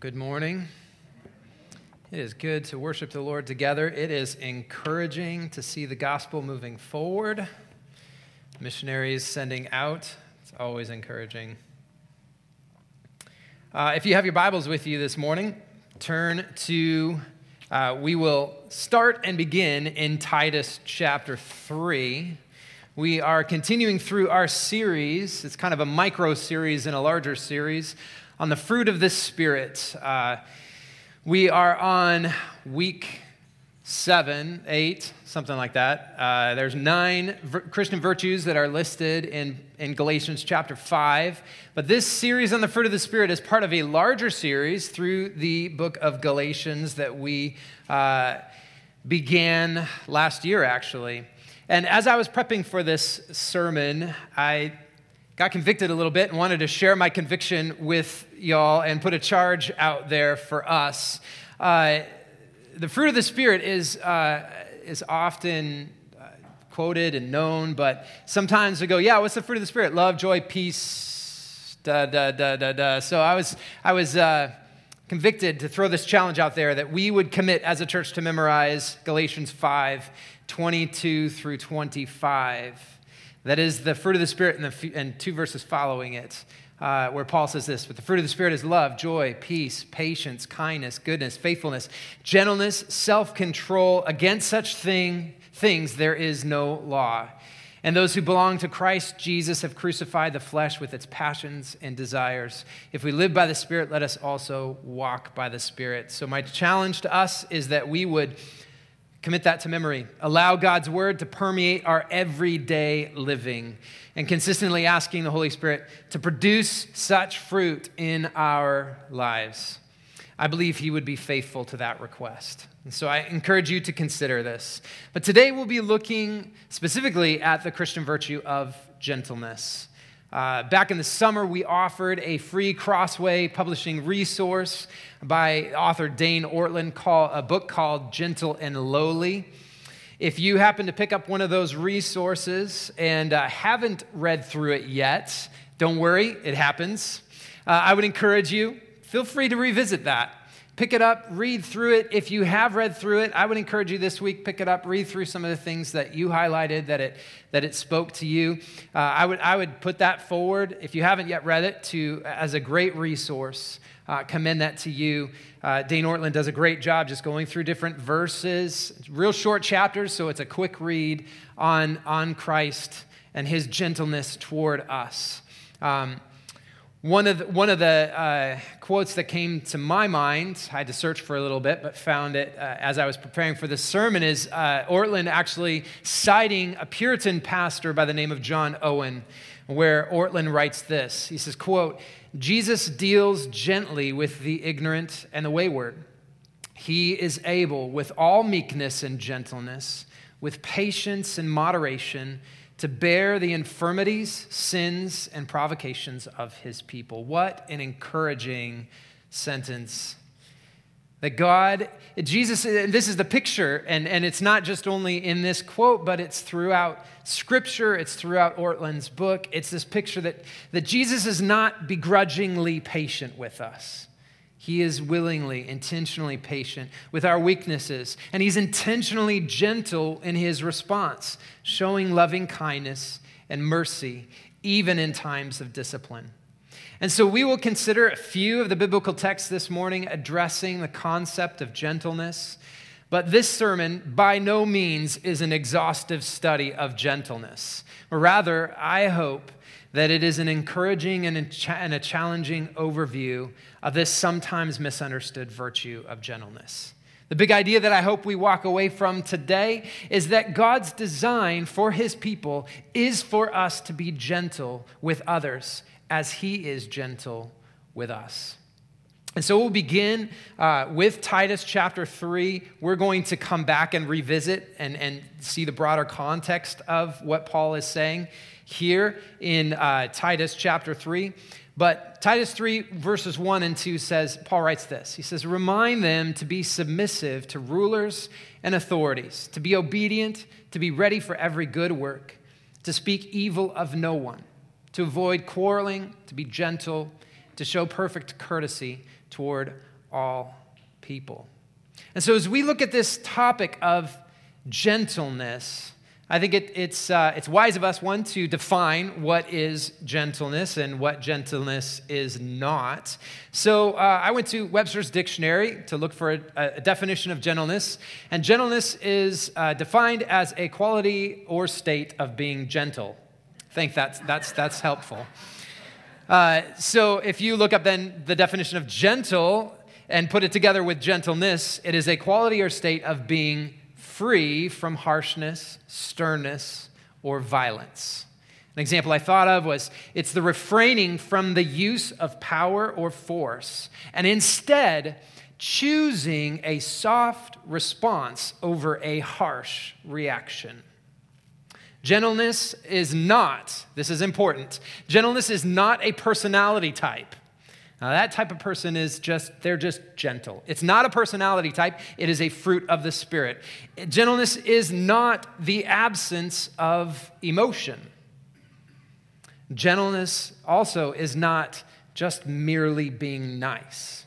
Good morning. It is good to worship the Lord together. It is encouraging to see the gospel moving forward, missionaries sending out. It's always encouraging. Uh, if you have your Bibles with you this morning, turn to, uh, we will start and begin in Titus chapter 3. We are continuing through our series. It's kind of a micro series in a larger series on the fruit of the Spirit. Uh, we are on week seven, eight, something like that. Uh, there's nine v- Christian virtues that are listed in, in Galatians chapter 5. But this series on the fruit of the Spirit is part of a larger series through the book of Galatians that we uh, began last year, actually. And as I was prepping for this sermon, I got convicted a little bit and wanted to share my conviction with y'all and put a charge out there for us. Uh, the fruit of the Spirit is, uh, is often uh, quoted and known, but sometimes we go, yeah, what's the fruit of the Spirit? Love, joy, peace, da, da, da, da, da. So I was, I was uh, convicted to throw this challenge out there that we would commit as a church to memorize Galatians 5 22 through 25. That is the fruit of the Spirit and, the, and two verses following it, uh, where Paul says this But the fruit of the Spirit is love, joy, peace, patience, kindness, goodness, faithfulness, gentleness, self control. Against such thing, things there is no law. And those who belong to Christ Jesus have crucified the flesh with its passions and desires. If we live by the Spirit, let us also walk by the Spirit. So, my challenge to us is that we would Commit that to memory. Allow God's word to permeate our everyday living and consistently asking the Holy Spirit to produce such fruit in our lives. I believe He would be faithful to that request. And so I encourage you to consider this. But today we'll be looking specifically at the Christian virtue of gentleness. Uh, back in the summer, we offered a free Crossway publishing resource by author Dane Ortlund, called, a book called Gentle and Lowly. If you happen to pick up one of those resources and uh, haven't read through it yet, don't worry, it happens. Uh, I would encourage you, feel free to revisit that. Pick it up, read through it. If you have read through it, I would encourage you this week, pick it up, read through some of the things that you highlighted, that it, that it spoke to you. Uh, I, would, I would put that forward, if you haven't yet read it, to, as a great resource. Uh, commend that to you. Uh, Dane Ortlund does a great job just going through different verses, real short chapters, so it's a quick read on, on Christ and his gentleness toward us. Um, one of the, one of the uh, quotes that came to my mind, I had to search for a little bit, but found it uh, as I was preparing for this sermon, is uh, Ortlund actually citing a Puritan pastor by the name of John Owen, where Ortlund writes this. He says, quote, Jesus deals gently with the ignorant and the wayward. He is able, with all meekness and gentleness, with patience and moderation, to bear the infirmities, sins, and provocations of his people. What an encouraging sentence. That God, Jesus, this is the picture, and, and it's not just only in this quote, but it's throughout Scripture, it's throughout Ortlund's book. It's this picture that, that Jesus is not begrudgingly patient with us. He is willingly, intentionally patient with our weaknesses, and He's intentionally gentle in His response, showing loving kindness and mercy even in times of discipline. And so we will consider a few of the biblical texts this morning addressing the concept of gentleness. But this sermon, by no means, is an exhaustive study of gentleness. Rather, I hope that it is an encouraging and a challenging overview of this sometimes misunderstood virtue of gentleness. The big idea that I hope we walk away from today is that God's design for his people is for us to be gentle with others as he is gentle with us. And so we'll begin uh, with Titus chapter 3. We're going to come back and revisit and, and see the broader context of what Paul is saying here in uh, Titus chapter 3. But Titus 3, verses 1 and 2 says, Paul writes this. He says, Remind them to be submissive to rulers and authorities, to be obedient, to be ready for every good work, to speak evil of no one, to avoid quarreling, to be gentle, to show perfect courtesy toward all people. And so, as we look at this topic of gentleness, I think it, it's, uh, it's wise of us, one, to define what is gentleness and what gentleness is not. So uh, I went to Webster's Dictionary to look for a, a definition of gentleness. And gentleness is uh, defined as a quality or state of being gentle. I think that's, that's, that's helpful. Uh, so if you look up then the definition of gentle and put it together with gentleness, it is a quality or state of being free from harshness, sternness, or violence. An example I thought of was it's the refraining from the use of power or force, and instead choosing a soft response over a harsh reaction. Gentleness is not, this is important, gentleness is not a personality type. Now, that type of person is just, they're just gentle. It's not a personality type, it is a fruit of the Spirit. Gentleness is not the absence of emotion. Gentleness also is not just merely being nice.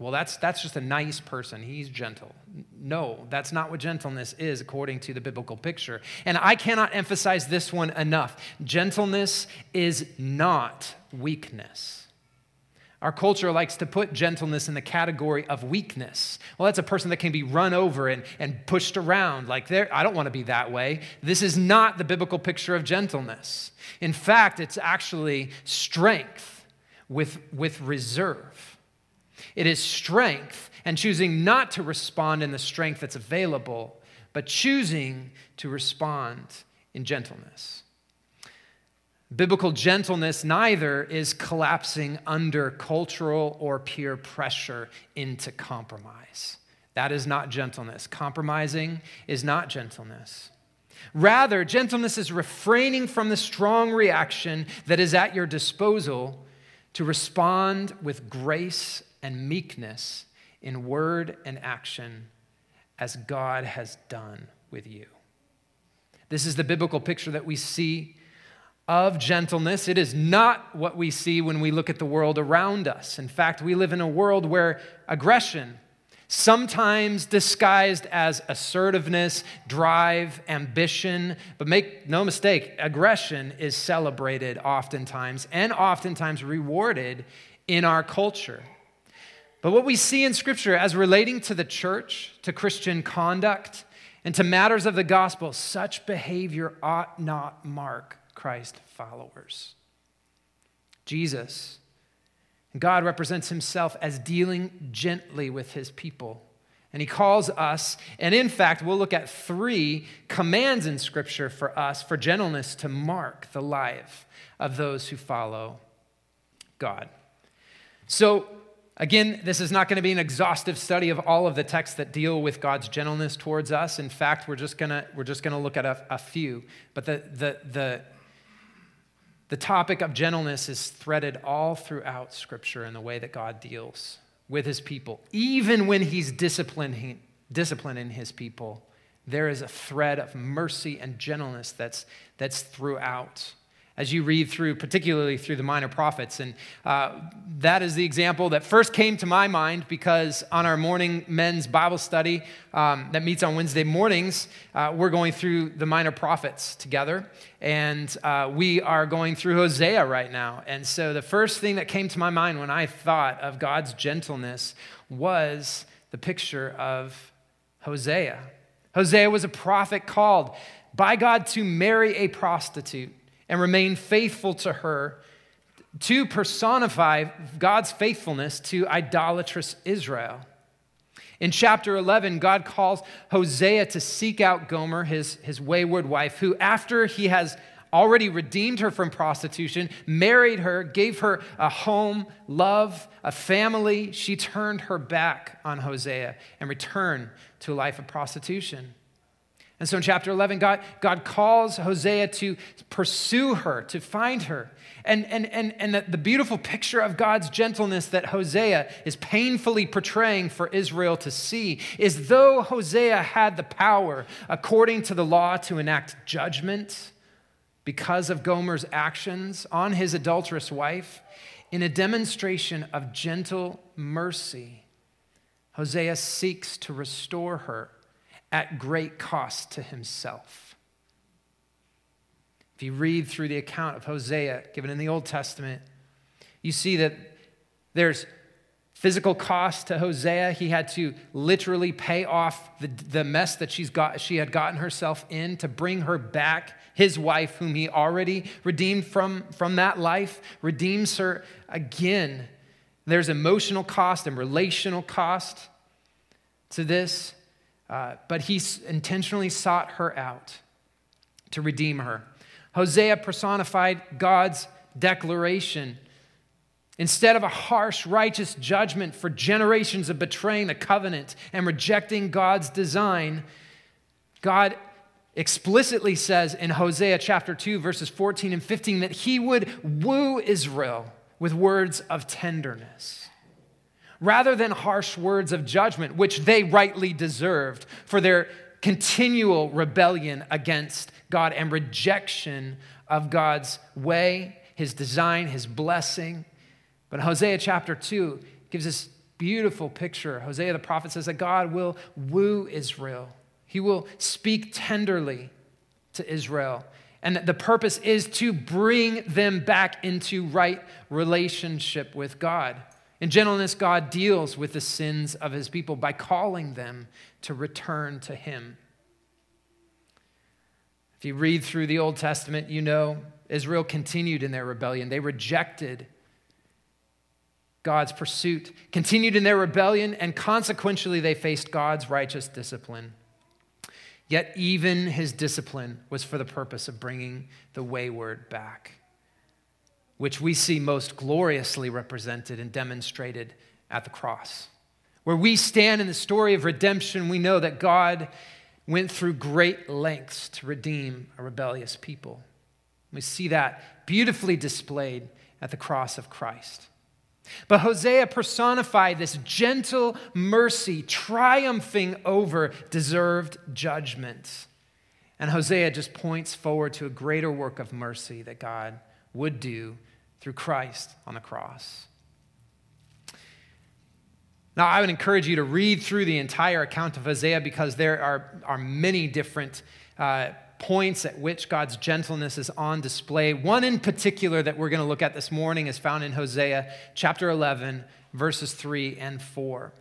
Well, that's, that's just a nice person. He's gentle. No, that's not what gentleness is according to the biblical picture. And I cannot emphasize this one enough. Gentleness is not weakness. Our culture likes to put gentleness in the category of weakness. Well, that's a person that can be run over and, and pushed around. Like, I don't want to be that way. This is not the biblical picture of gentleness. In fact, it's actually strength with, with reserve. It is strength and choosing not to respond in the strength that's available, but choosing to respond in gentleness. Biblical gentleness neither is collapsing under cultural or peer pressure into compromise. That is not gentleness. Compromising is not gentleness. Rather, gentleness is refraining from the strong reaction that is at your disposal to respond with grace and meekness in word and action as God has done with you. This is the biblical picture that we see of gentleness. It is not what we see when we look at the world around us. In fact, we live in a world where aggression, sometimes disguised as assertiveness, drive, ambition, but make no mistake, aggression is celebrated oftentimes and oftentimes rewarded in our culture. But what we see in Scripture as relating to the church, to Christian conduct, and to matters of the gospel, such behavior ought not mark Christ followers. Jesus, God represents himself as dealing gently with his people. And he calls us, and in fact, we'll look at three commands in Scripture for us for gentleness to mark the life of those who follow God. So, Again, this is not going to be an exhaustive study of all of the texts that deal with God's gentleness towards us. In fact, we're just going to, we're just going to look at a, a few. But the, the, the the topic of gentleness is threaded all throughout Scripture in the way that God deals with his people. Even when he's disciplining, disciplining his people, there is a thread of mercy and gentleness that's, that's throughout as you read through, particularly through the minor prophets. And uh, that is the example that first came to my mind because on our morning men's Bible study um, that meets on Wednesday mornings, uh, we're going through the minor prophets together. And uh, we are going through Hosea right now. And so the first thing that came to my mind when I thought of God's gentleness was the picture of Hosea. Hosea was a prophet called by God to marry a prostitute and remain faithful to her to personify God's faithfulness to idolatrous Israel. In chapter 11, God calls Hosea to seek out Gomer, his, his wayward wife, who, after he has already redeemed her from prostitution, married her, gave her a home, love, a family, she turned her back on Hosea and returned to a life of prostitution. And so in chapter 11, God, God calls Hosea to pursue her, to find her. And, and, and, and the, the beautiful picture of God's gentleness that Hosea is painfully portraying for Israel to see is though Hosea had the power, according to the law, to enact judgment because of Gomer's actions on his adulterous wife, in a demonstration of gentle mercy, Hosea seeks to restore her at great cost to himself. If you read through the account of Hosea given in the Old Testament, you see that there's physical cost to Hosea. He had to literally pay off the, the mess that she's got, she had gotten herself in to bring her back. His wife, whom he already redeemed from, from that life, redeems her again. There's emotional cost and relational cost to this, uh, but he intentionally sought her out to redeem her. Hosea personified God's declaration Instead of a harsh, righteous judgment for generations of betraying the covenant and rejecting God's design, God explicitly says in Hosea chapter 2, verses 14 and 15, that he would woo Israel with words of tenderness rather than harsh words of judgment, which they rightly deserved for their continual rebellion against God and rejection of God's way, his design, his blessing. But Hosea chapter 2 gives this beautiful picture. Hosea the prophet says that God will woo Israel, he will speak tenderly to Israel. And the purpose is to bring them back into right relationship with God. In gentleness, God deals with the sins of his people by calling them to return to him. If you read through the Old Testament, you know Israel continued in their rebellion. They rejected God's pursuit, continued in their rebellion, and consequentially, they faced God's righteous discipline. Yet, even his discipline was for the purpose of bringing the wayward back, which we see most gloriously represented and demonstrated at the cross. Where we stand in the story of redemption, we know that God went through great lengths to redeem a rebellious people. We see that beautifully displayed at the cross of Christ. But Hosea personified this gentle mercy triumphing over deserved judgment. And Hosea just points forward to a greater work of mercy that God would do through Christ on the cross. Now, I would encourage you to read through the entire account of Hosea because there are, are many different uh, points at which God's gentleness is on display. One in particular that we're going to look at this morning is found in Hosea chapter 11, verses 3 and 4.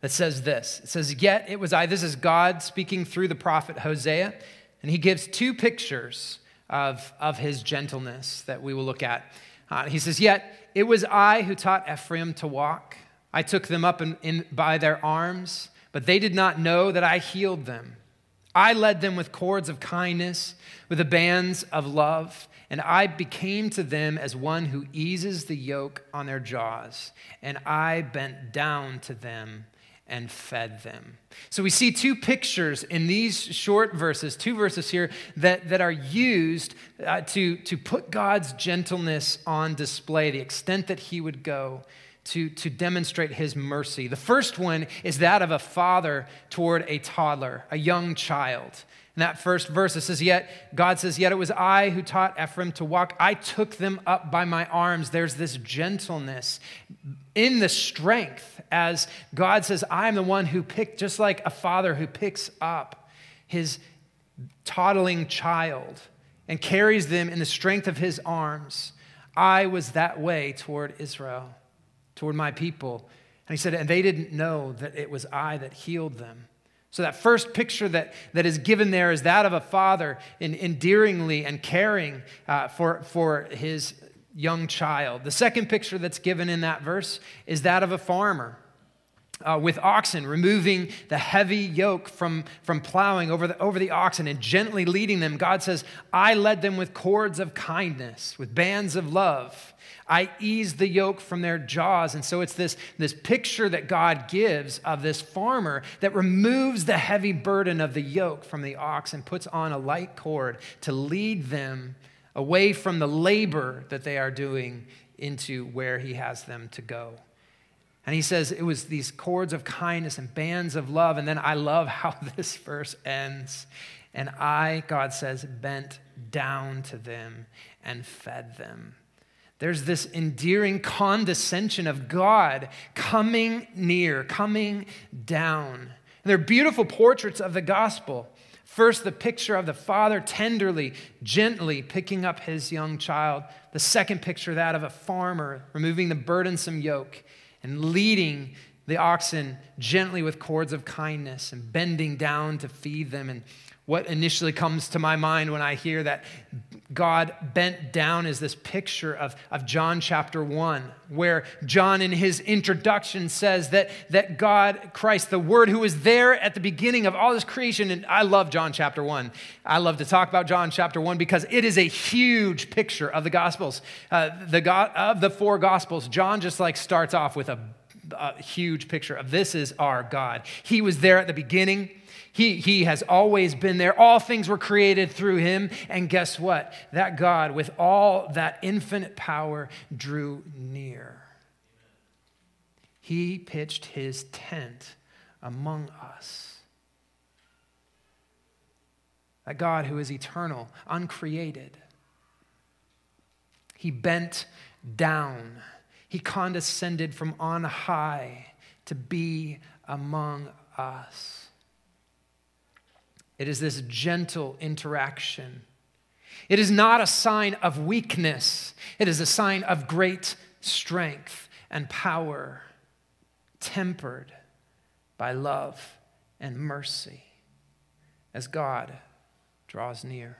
That says this It says, Yet it was I, this is God speaking through the prophet Hosea, and he gives two pictures of, of his gentleness that we will look at. Uh, he says, Yet it was I who taught Ephraim to walk. I took them up in, in, by their arms, but they did not know that I healed them. I led them with cords of kindness, with the bands of love, and I became to them as one who eases the yoke on their jaws, and I bent down to them and fed them. So we see two pictures in these short verses, two verses here, that, that are used uh, to, to put God's gentleness on display, the extent that He would go to, to demonstrate his mercy. The first one is that of a father toward a toddler, a young child. In that first verse, it says, Yet, God says, Yet it was I who taught Ephraim to walk. I took them up by my arms. There's this gentleness in the strength as God says, I am the one who picked, just like a father who picks up his toddling child and carries them in the strength of his arms. I was that way toward Israel toward my people. And he said, and they didn't know that it was I that healed them. So, that first picture that, that is given there is that of a father in, endearingly and caring uh, for, for his young child. The second picture that's given in that verse is that of a farmer. Uh, with oxen, removing the heavy yoke from, from plowing over the, over the oxen and gently leading them. God says, I led them with cords of kindness, with bands of love. I eased the yoke from their jaws. And so it's this, this picture that God gives of this farmer that removes the heavy burden of the yoke from the ox and puts on a light cord to lead them away from the labor that they are doing into where he has them to go. And he says it was these cords of kindness and bands of love. And then I love how this verse ends. And I, God says, bent down to them and fed them. There's this endearing condescension of God coming near, coming down. And they're beautiful portraits of the gospel. First, the picture of the father tenderly, gently picking up his young child. The second picture, that of a farmer removing the burdensome yoke and leading the oxen gently with cords of kindness and bending down to feed them. And what initially comes to my mind when I hear that God bent down is this picture of, of John chapter 1, where John, in his introduction, says that, that God, Christ, the Word who was there at the beginning of all this creation, and I love John chapter 1. I love to talk about John chapter 1 because it is a huge picture of the Gospels. Uh, the God, of the four Gospels, John just like starts off with a, a huge picture of this is our God. He was there at the beginning. He, he has always been there. All things were created through him. And guess what? That God, with all that infinite power, drew near. He pitched his tent among us. That God who is eternal, uncreated, he bent down. He condescended from on high to be among us. It is this gentle interaction. It is not a sign of weakness, it is a sign of great strength and power, tempered by love and mercy as God draws near.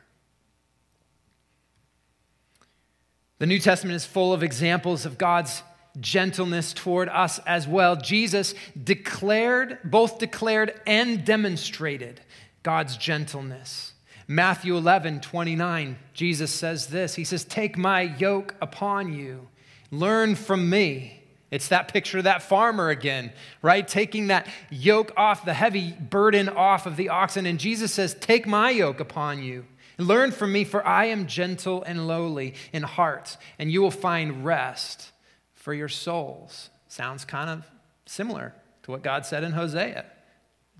The New Testament is full of examples of God's gentleness toward us as well. Jesus declared, both declared and demonstrated God's gentleness. Matthew 11, 29, Jesus says this He says, Take my yoke upon you, learn from me. It's that picture of that farmer again, right? Taking that yoke off, the heavy burden off of the oxen. And Jesus says, Take my yoke upon you. Learn from me, for I am gentle and lowly in heart, and you will find rest for your souls. Sounds kind of similar to what God said in Hosea.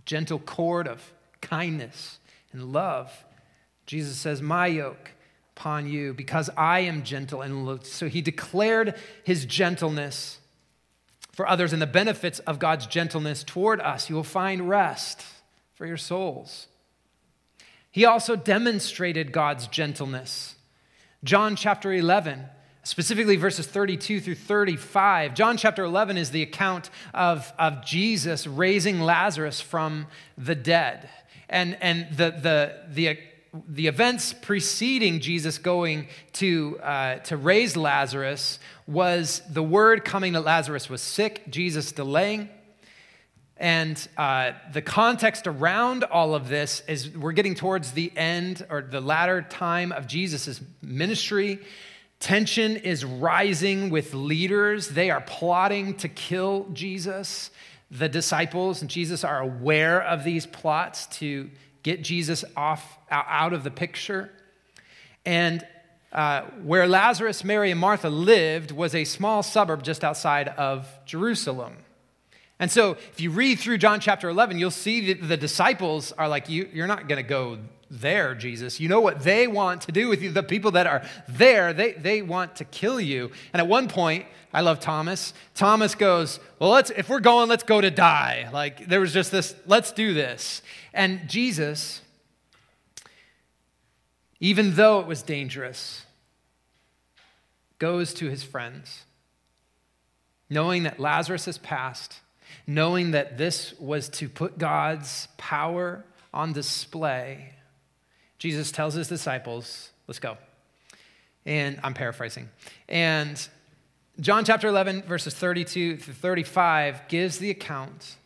Gentle cord of kindness and love. Jesus says, My yoke upon you because I am gentle and low. So he declared his gentleness for others and the benefits of God's gentleness toward us. You will find rest for your souls. He also demonstrated God's gentleness. John chapter 11, specifically verses 32 through 35. John chapter 11 is the account of, of Jesus raising Lazarus from the dead. And, and the, the, the, the events preceding Jesus going to, uh, to raise Lazarus was the word coming that Lazarus was sick, Jesus delaying. And uh, the context around all of this is we're getting towards the end or the latter time of Jesus' ministry. Tension is rising with leaders. They are plotting to kill Jesus the disciples and Jesus are aware of these plots to get Jesus off out of the picture. And uh, where Lazarus, Mary, and Martha lived was a small suburb just outside of Jerusalem. And so, if you read through John chapter 11, you'll see that the disciples are like, you, You're not going to go there, Jesus. You know what they want to do with you. The people that are there, they, they want to kill you. And at one point, I love Thomas. Thomas goes, Well, let's, if we're going, let's go to die. Like there was just this, let's do this. And Jesus, even though it was dangerous, goes to his friends, knowing that Lazarus has passed, knowing that this was to put God's power on display Jesus tells his disciples, let's go. And I'm paraphrasing. And John chapter 11, verses 32 through 35, gives the account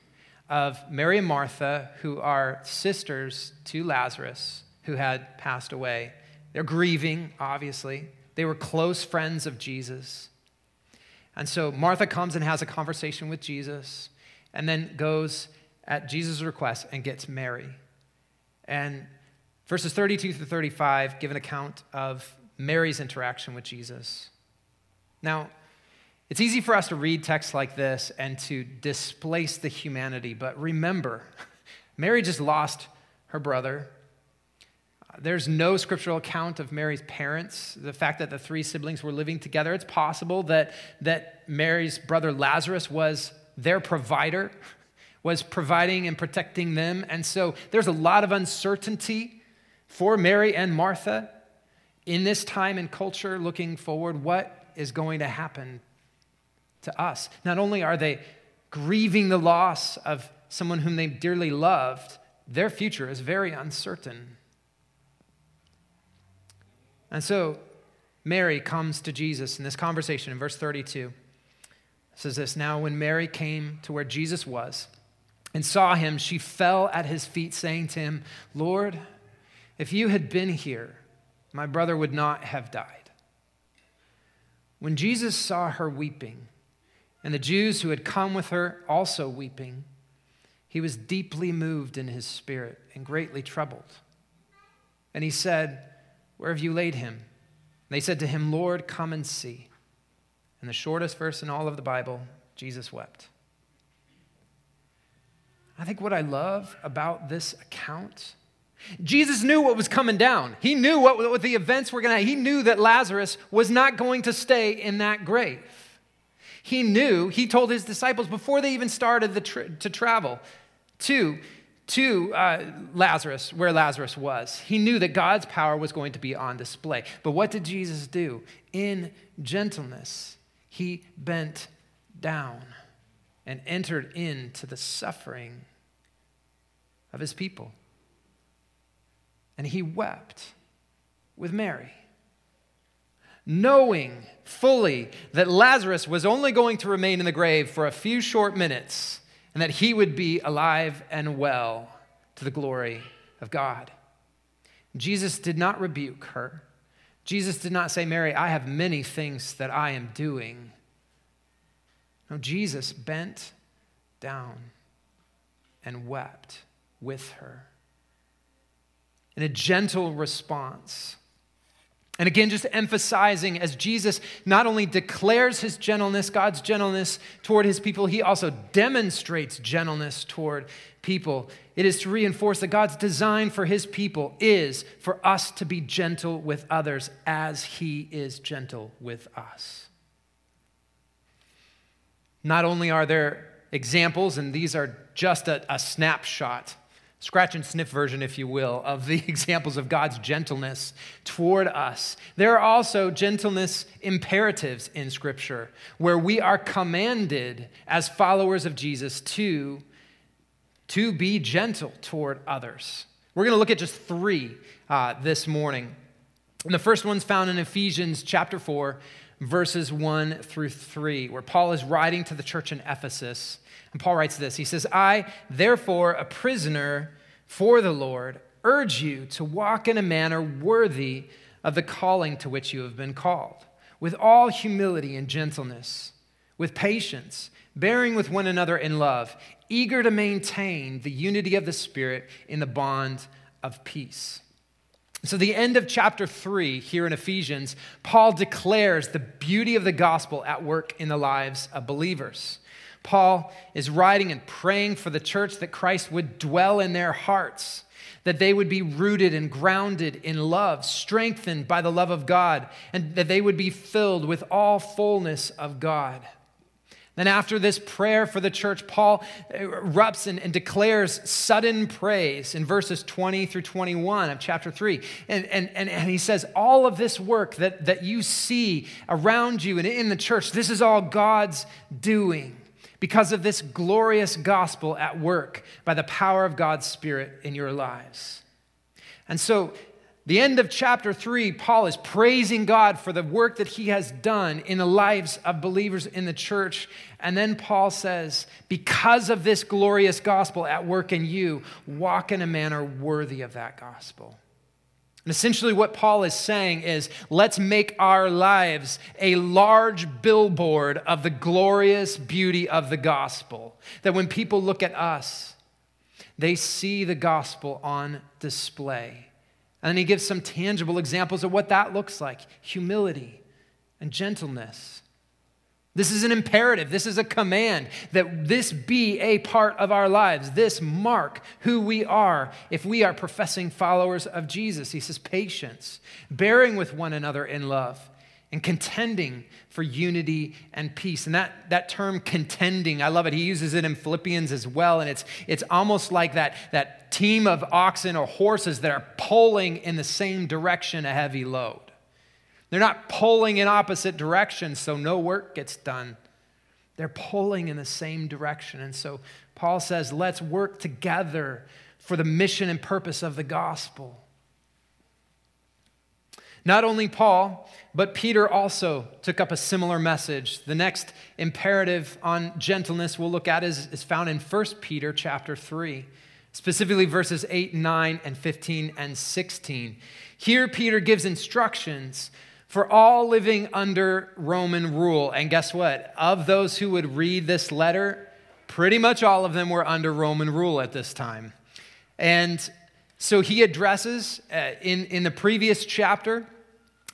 of Mary and Martha, who are sisters to Lazarus, who had passed away. They're grieving, obviously. They were close friends of Jesus. And so Martha comes and has a conversation with Jesus, and then goes at Jesus' request and gets Mary. And Verses 32 through 35 give an account of Mary's interaction with Jesus. Now, it's easy for us to read texts like this and to displace the humanity, but remember, Mary just lost her brother. There's no scriptural account of Mary's parents, the fact that the three siblings were living together. It's possible that, that Mary's brother Lazarus was their provider, was providing and protecting them. And so there's a lot of uncertainty for Mary and Martha in this time and culture looking forward. What is going to happen to us? Not only are they grieving the loss of someone whom they dearly loved, their future is very uncertain. And so Mary comes to Jesus in this conversation in verse 32. It says this Now, when Mary came to where Jesus was and saw him, she fell at his feet, saying to him, Lord, if you had been here, my brother would not have died. When Jesus saw her weeping, and the Jews who had come with her also weeping, he was deeply moved in his spirit and greatly troubled. And he said, where have you laid him? And they said to him, Lord, come and see. In the shortest verse in all of the Bible, Jesus wept. I think what I love about this account, Jesus knew what was coming down. He knew what, what the events were going to. He knew that Lazarus was not going to stay in that grave. He knew. He told his disciples before they even started the to travel. Two, to uh, Lazarus, where Lazarus was. He knew that God's power was going to be on display. But what did Jesus do? In gentleness, he bent down and entered into the suffering of his people. And he wept with Mary, knowing fully that Lazarus was only going to remain in the grave for a few short minutes and that he would be alive and well to the glory of God. Jesus did not rebuke her. Jesus did not say, Mary, I have many things that I am doing. No, Jesus bent down and wept with her in a gentle response and again, just emphasizing as Jesus not only declares his gentleness, God's gentleness toward his people, he also demonstrates gentleness toward people. It is to reinforce that God's design for his people is for us to be gentle with others as he is gentle with us. Not only are there examples, and these are just a, a snapshot scratch and sniff version, if you will, of the examples of God's gentleness toward us. There are also gentleness imperatives in Scripture where we are commanded as followers of Jesus to, to be gentle toward others. We're going to look at just three uh, this morning. And the first one's found in Ephesians chapter 4, verses 1 through 3, where Paul is writing to the church in Ephesus. And Paul writes this He says, I, therefore, a prisoner for the Lord, urge you to walk in a manner worthy of the calling to which you have been called, with all humility and gentleness, with patience, bearing with one another in love, eager to maintain the unity of the Spirit in the bond of peace. So, the end of chapter three here in Ephesians, Paul declares the beauty of the gospel at work in the lives of believers. Paul is writing and praying for the church that Christ would dwell in their hearts, that they would be rooted and grounded in love, strengthened by the love of God, and that they would be filled with all fullness of God. Then, after this prayer for the church, Paul erupts and, and, declares sudden praise in verses 20 through 21 of chapter 3. And, and, and, and he says, All of this work that, that you see around you and in the church, this is all God's doing because of this glorious gospel at work by the power of God's Spirit in your lives. And so, the end of chapter three, Paul is praising God for the work that he has done in the lives of believers in the church. And then Paul says, Because of this glorious gospel at work in you, walk in a manner worthy of that gospel. And essentially, what Paul is saying is let's make our lives a large billboard of the glorious beauty of the gospel. That when people look at us, they see the gospel on display. And then he gives some tangible examples of what that looks like humility and gentleness, This is an imperative. This is a command that this be a part of our lives. This mark who we are if we are professing followers of Jesus. He says, patience, bearing with one another in love, and contending for unity and peace. And that, that term contending, I love it. He uses it in Philippians as well. And it's, it's almost like that, that team of oxen or horses that are pulling in the same direction a heavy load. They're not pulling in opposite directions, so no work gets done. They're pulling in the same direction. And so Paul says, let's work together for the mission and purpose of the gospel. Not only Paul, but Peter also took up a similar message. The next imperative on gentleness we'll look at is, is found in 1 Peter chapter 3, specifically verses 8, 9, and 15 and 16. Here, Peter gives instructions for all living under Roman rule. And guess what? Of those who would read this letter, pretty much all of them were under Roman rule at this time. And so he addresses uh, in, in the previous chapter,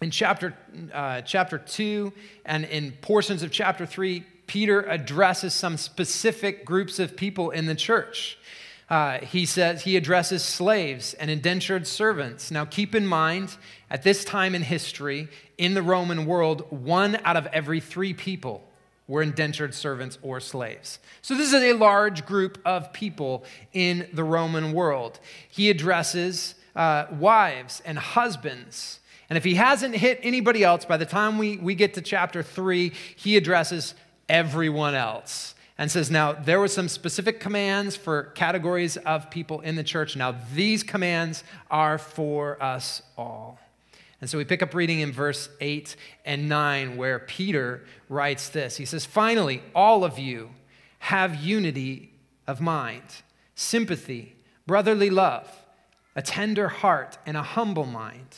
in chapter, uh, chapter 2 and in portions of chapter 3, Peter addresses some specific groups of people in the church. Uh, he says he addresses slaves and indentured servants. Now, keep in mind, at this time in history, in the Roman world, one out of every three people were indentured servants or slaves. So, this is a large group of people in the Roman world. He addresses uh, wives and husbands. And if he hasn't hit anybody else, by the time we, we get to chapter three, he addresses everyone else and says, Now, there were some specific commands for categories of people in the church. Now, these commands are for us all. And so we pick up reading in verse 8 and 9, where Peter writes this. He says, Finally, all of you have unity of mind, sympathy, brotherly love, a tender heart, and a humble mind.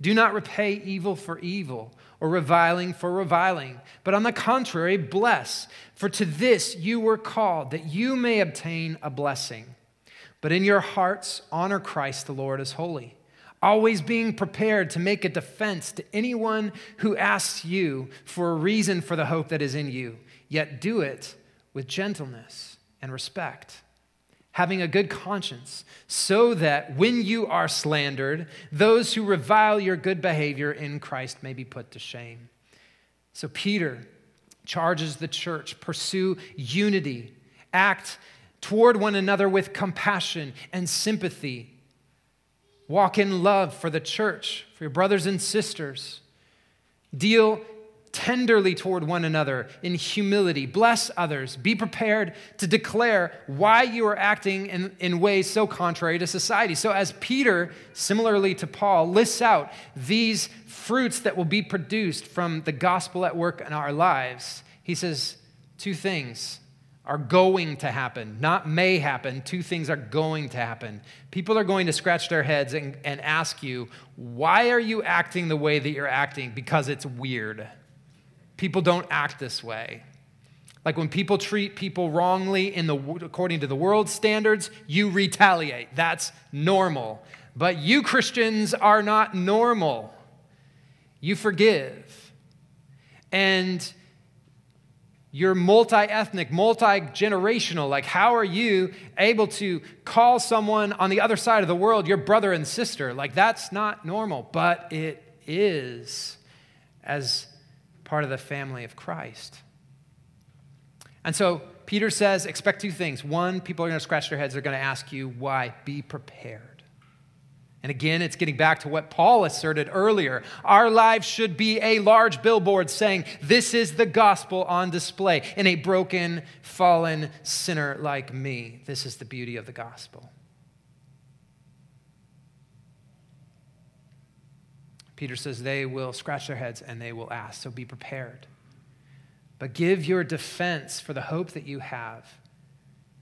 Do not repay evil for evil or reviling for reviling, but on the contrary, bless. For to this you were called, that you may obtain a blessing. But in your hearts, honor Christ the Lord as holy, always being prepared to make a defense to anyone who asks you for a reason for the hope that is in you, yet do it with gentleness and respect having a good conscience, so that when you are slandered, those who revile your good behavior in Christ may be put to shame. So Peter charges the church pursue unity, act toward one another with compassion and sympathy, walk in love for the church, for your brothers and sisters. Deal tenderly toward one another in humility. Bless others. Be prepared to declare why you are acting in, in ways so contrary to society. So, as Peter, similarly to Paul, lists out these fruits that will be produced from the gospel at work in our lives, he says two things are going to happen, not may happen. Two things are going to happen. People are going to scratch their heads and, and ask you, why are you acting the way that you're acting? Because it's weird. People don't act this way. Like when people treat people wrongly in the, according to the world's standards, you retaliate. That's normal. But you Christians are not normal. You forgive. And you're multi ethnic, multi generational. Like, how are you able to call someone on the other side of the world your brother and sister? Like, that's not normal, but it is as part of the family of Christ. And so Peter says, expect two things. One, people are going to scratch their heads. They're going to ask you why. Be prepared. And again, it's getting back to what Paul asserted earlier. Our lives should be a large billboard saying, This is the gospel on display in a broken, fallen sinner like me. This is the beauty of the gospel. Peter says they will scratch their heads and they will ask, so be prepared. But give your defense for the hope that you have.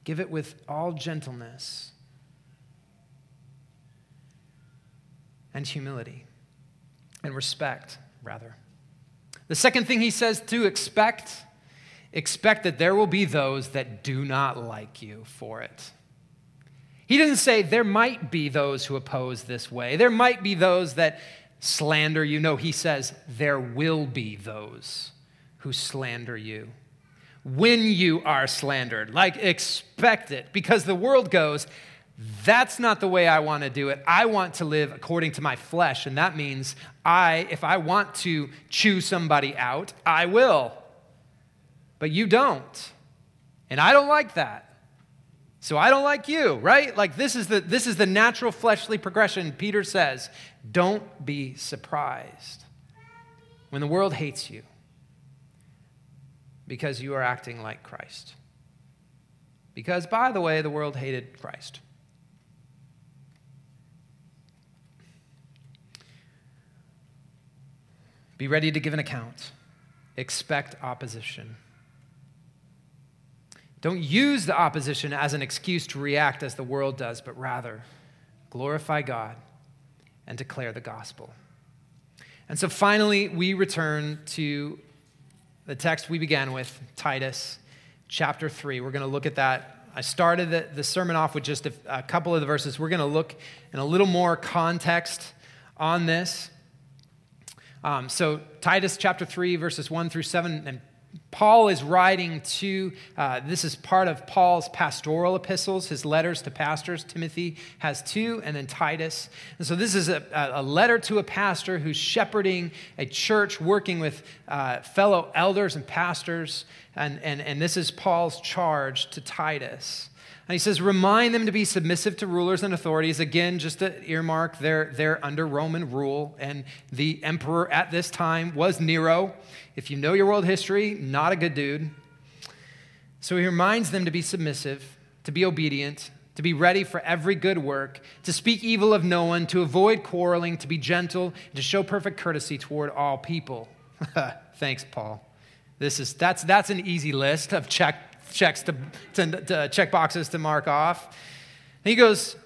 Give it with all gentleness and humility and respect, rather. The second thing he says to expect expect that there will be those that do not like you for it. He doesn't say there might be those who oppose this way. There might be those that slander you. know, he says, there will be those who slander you. When you are slandered, like expect it, because the world goes, that's not the way I want to do it. I want to live according to my flesh. And that means I, if I want to chew somebody out, I will. But you don't. And I don't like that. So I don't like you, right? Like this is the this is the natural fleshly progression. Peter says, don't be surprised when the world hates you because you are acting like Christ. Because by the way, the world hated Christ. Be ready to give an account. Expect opposition. Don't use the opposition as an excuse to react as the world does, but rather glorify God and declare the gospel. And so finally, we return to the text we began with, Titus chapter 3. We're going to look at that. I started the, the sermon off with just a, a couple of the verses. We're going to look in a little more context on this. Um, so, Titus chapter 3, verses 1 through 7, and Paul is writing to, uh, this is part of Paul's pastoral epistles, his letters to pastors. Timothy has two, and then Titus. And so this is a, a letter to a pastor who's shepherding a church, working with uh, fellow elders and pastors. And, and, and this is Paul's charge to Titus. And he says, remind them to be submissive to rulers and authorities. Again, just to earmark, they're, they're under Roman rule. And the emperor at this time was Nero. If you know your world history, not a good dude. So he reminds them to be submissive, to be obedient, to be ready for every good work, to speak evil of no one, to avoid quarreling, to be gentle, to show perfect courtesy toward all people. Thanks, Paul. This is, that's, that's an easy list of check checks to, to, to check boxes to mark off. And he goes,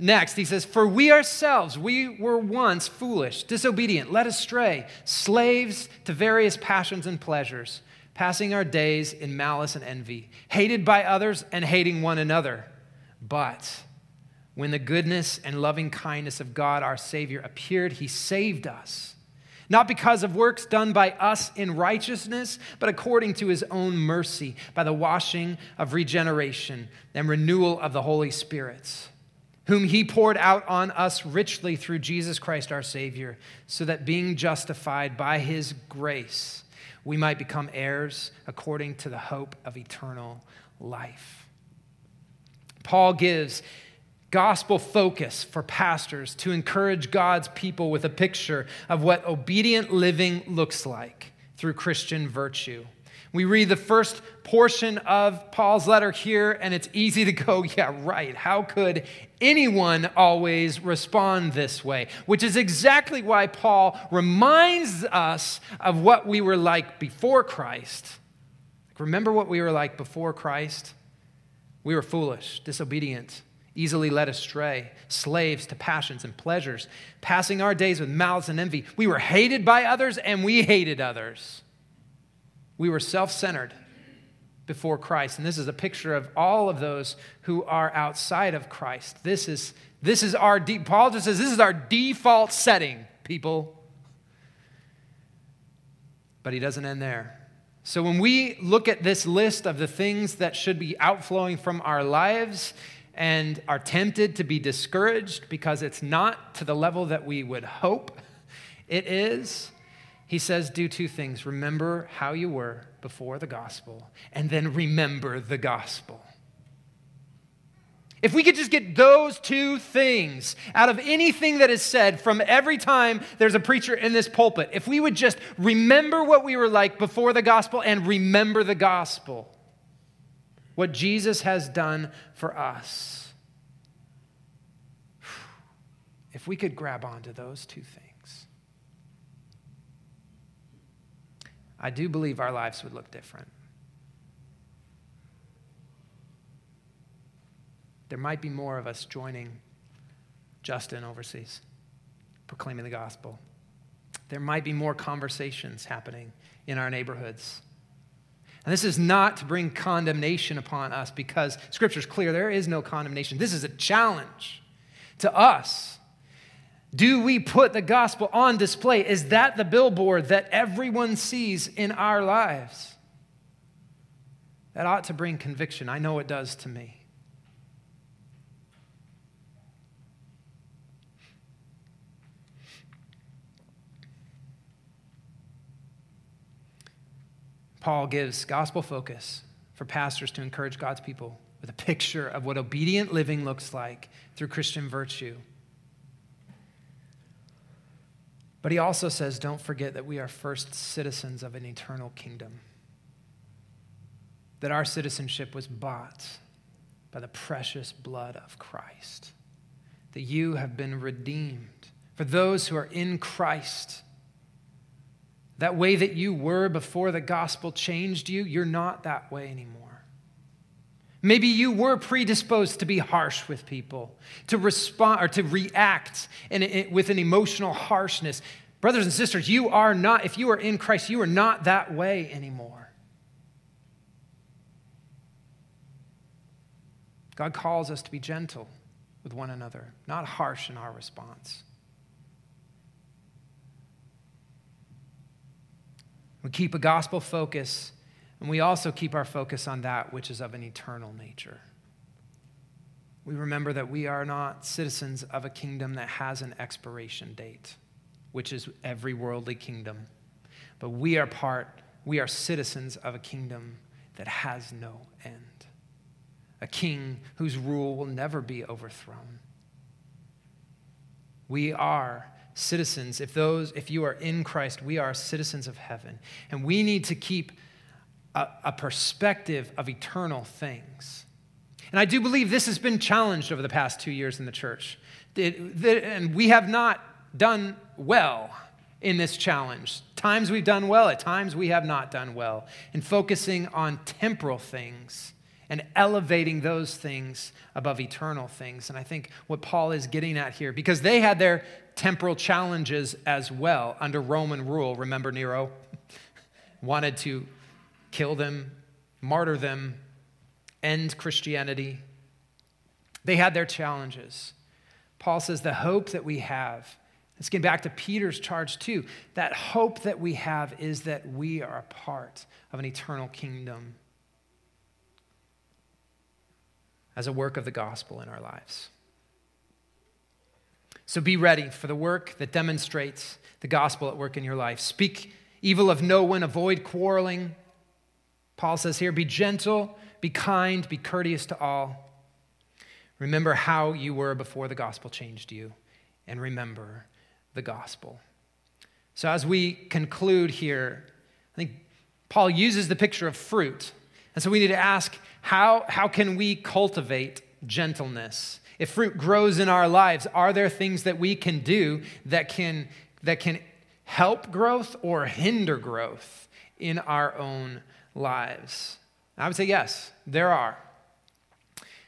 Next, he says, For we ourselves, we were once foolish, disobedient, led astray, slaves to various passions and pleasures, passing our days in malice and envy, hated by others and hating one another. But when the goodness and loving kindness of God our Savior appeared, he saved us not because of works done by us in righteousness, but according to his own mercy, by the washing of regeneration and renewal of the Holy Spirit, whom he poured out on us richly through Jesus Christ our Savior, so that being justified by his grace, we might become heirs according to the hope of eternal life. Paul gives gospel focus for pastors to encourage God's people with a picture of what obedient living looks like through Christian virtue. We read the first portion of Paul's letter here, and it's easy to go, yeah, right. How could anyone always respond this way? Which is exactly why Paul reminds us of what we were like before Christ. Remember what we were like before Christ? We were foolish, disobedient, easily led astray, slaves to passions and pleasures, passing our days with malice and envy. We were hated by others and we hated others. We were self centered before Christ. And this is a picture of all of those who are outside of Christ. This is, this is our, de- Paul just says, this is our default setting, people. But he doesn't end there. So when we look at this list of the things that should be outflowing from our lives, and are tempted to be discouraged because it's not to the level that we would hope it is, he says, do two things. Remember how you were before the gospel, and then remember the gospel. If we could just get those two things out of anything that is said from every time there's a preacher in this pulpit, if we would just remember what we were like before the gospel and remember the gospel, what Jesus has done for us. If we could grab onto those two things, I do believe our lives would look different. There might be more of us joining Justin overseas, proclaiming the gospel. There might be more conversations happening in our neighborhoods and this is not to bring condemnation upon us because Scripture is clear there is no condemnation. This is a challenge to us Do we put the gospel on display? Is that the billboard that everyone sees in our lives? That ought to bring conviction. I know it does to me. Paul gives gospel focus for pastors to encourage God's people with a picture of what obedient living looks like through Christian virtue. But he also says, don't forget that we are first citizens of an eternal kingdom, that our citizenship was bought by the precious blood of Christ, that you have been redeemed. For those who are in Christ, that way that you were before the gospel changed you, you're not that way anymore. Maybe you were predisposed to be harsh with people, to respond or to react in, in, with an emotional harshness. Brothers and sisters, you are not, if you are in Christ, you are not that way anymore. God calls us to be gentle with one another, not harsh in our response. We keep a gospel focus, and we also keep our focus on that which is of an eternal nature. We remember that we are not citizens of a kingdom that has an expiration date, which is every worldly kingdom, but we are part, we are citizens of a kingdom that has no end, a king whose rule will never be overthrown. We are citizens, if those, if you are in Christ, we are citizens of heaven. And we need to keep a, a perspective of eternal things. And I do believe this has been challenged over the past two years in the church. and we have not done well in this challenge. Times we've done well, at times we have not done well in focusing on temporal things and elevating those things above eternal things. And I think what Paul is getting at here, because they had their temporal challenges as well under Roman rule. Remember, Nero wanted to kill them, martyr them, end Christianity. They had their challenges. Paul says the hope that we have, let's get back to Peter's charge too. That hope that we have is that we are a part of an eternal kingdom as a work of the gospel in our lives. So be ready for the work that demonstrates the gospel at work in your life. Speak evil of no one, avoid quarreling. Paul says here be gentle, be kind, be courteous to all. Remember how you were before the gospel changed you, and remember the gospel. So, as we conclude here, I think Paul uses the picture of fruit. And so we need to ask how, how can we cultivate gentleness? If fruit grows in our lives, are there things that we can do that can, that can help growth or hinder growth in our own lives? I would say yes, there are.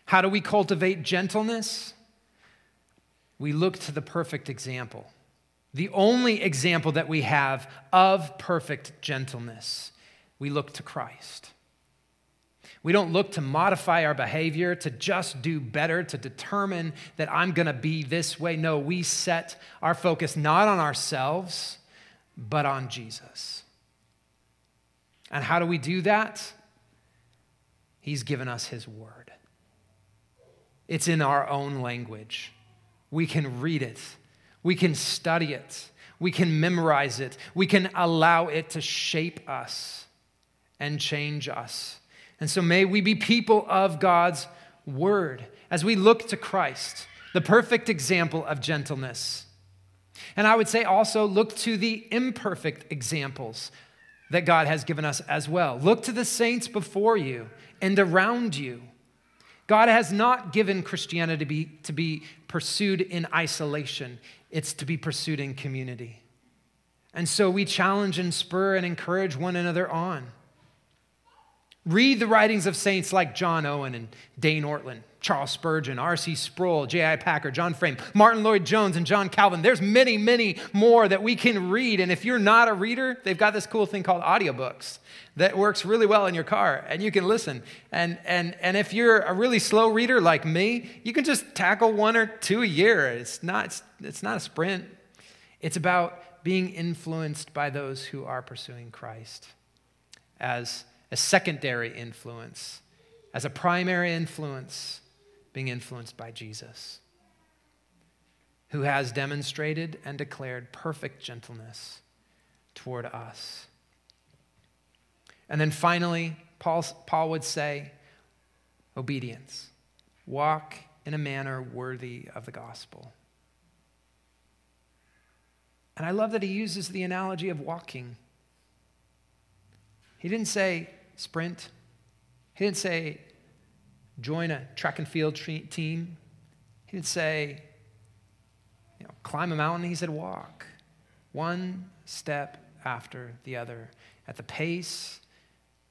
How do we cultivate gentleness? We look to the perfect example, the only example that we have of perfect gentleness. We look to Christ. We don't look to modify our behavior, to just do better, to determine that I'm going to be this way. No, we set our focus not on ourselves, but on Jesus. And how do we do that? He's given us His Word. It's in our own language. We can read it, we can study it, we can memorize it, we can allow it to shape us and change us. And so may we be people of God's word as we look to Christ, the perfect example of gentleness. And I would say also look to the imperfect examples that God has given us as well. Look to the saints before you and around you. God has not given Christianity to be, to be pursued in isolation, it's to be pursued in community. And so we challenge and spur and encourage one another on. Read the writings of saints like John Owen and Dane Ortlund, Charles Spurgeon, R.C. Sproul, J.I. Packer, John Frame, Martyn Lloyd-Jones, and John Calvin. There's many, many more that we can read. And if you're not a reader, they've got this cool thing called audiobooks that works really well in your car, and you can listen. And, and, and if you're a really slow reader like me, you can just tackle one or two a year. It's not, it's, it's not a sprint, it's about being influenced by those who are pursuing Christ as a secondary influence, as a primary influence, being influenced by Jesus, who has demonstrated and declared perfect gentleness toward us. And then finally, Paul, Paul would say, obedience. Walk in a manner worthy of the gospel. And I love that he uses the analogy of walking. He didn't say, sprint. He didn't say, join a track and field team. He didn't say, you know, climb a mountain. He said, walk. One step after the other at the pace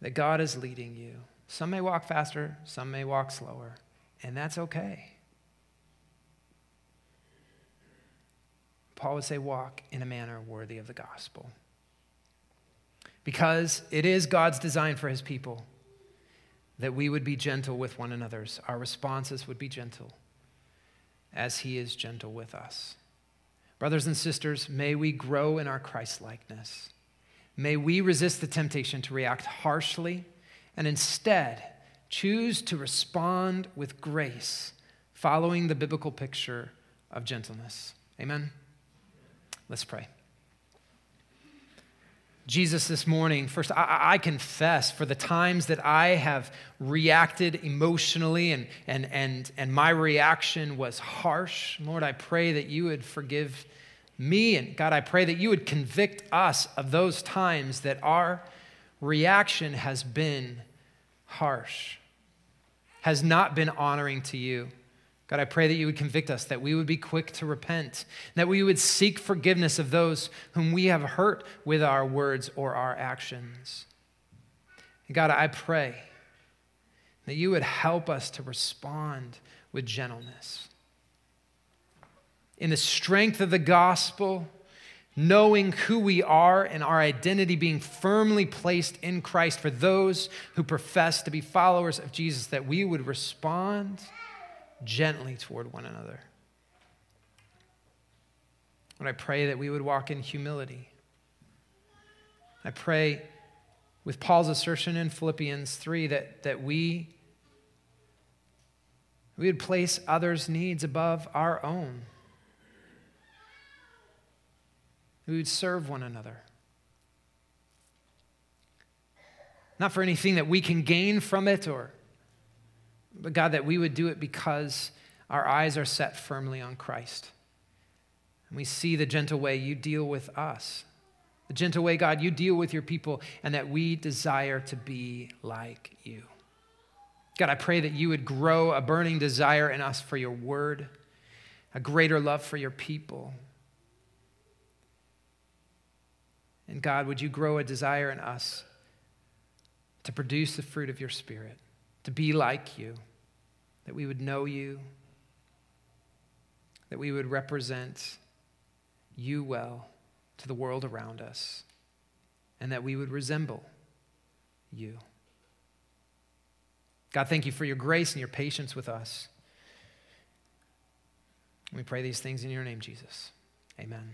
that God is leading you. Some may walk faster, some may walk slower, and that's okay. Paul would say, walk in a manner worthy of the gospel because it is God's design for his people that we would be gentle with one another. Our responses would be gentle as he is gentle with us. Brothers and sisters, may we grow in our Christ likeness. May we resist the temptation to react harshly and instead choose to respond with grace, following the biblical picture of gentleness. Amen. Let's pray. Jesus this morning, first, I, I, confess for the times that I have reacted emotionally and, and, and, and my reaction was harsh. Lord, I pray that you would forgive me. And God, I pray that you would convict us of those times that our reaction has been harsh, has not been honoring to you. God, I pray that you would convict us, that we would be quick to repent, that we would seek forgiveness of those whom we have hurt with our words or our actions. And God, I pray that you would help us to respond with gentleness. In the strength of the gospel, knowing who we are and our identity being firmly placed in Christ for those who profess to be followers of Jesus, that we would respond gently toward one another. And I pray that we would walk in humility. I pray with Paul's assertion in Philippians 3 that, that we, we would place others' needs above our own. We would serve one another. Not for anything that we can gain from it or but God, that we would do it because our eyes are set firmly on Christ. And we see the gentle way you deal with us, the gentle way, God, you deal with your people, and that we desire to be like you. God, I pray that you would grow a burning desire in us for your word, a greater love for your people. And God, would you grow a desire in us to produce the fruit of your spirit, to be like you? That we would know you, that we would represent you well to the world around us, and that we would resemble you. God, thank you for your grace and your patience with us. We pray these things in your name, Jesus. Amen.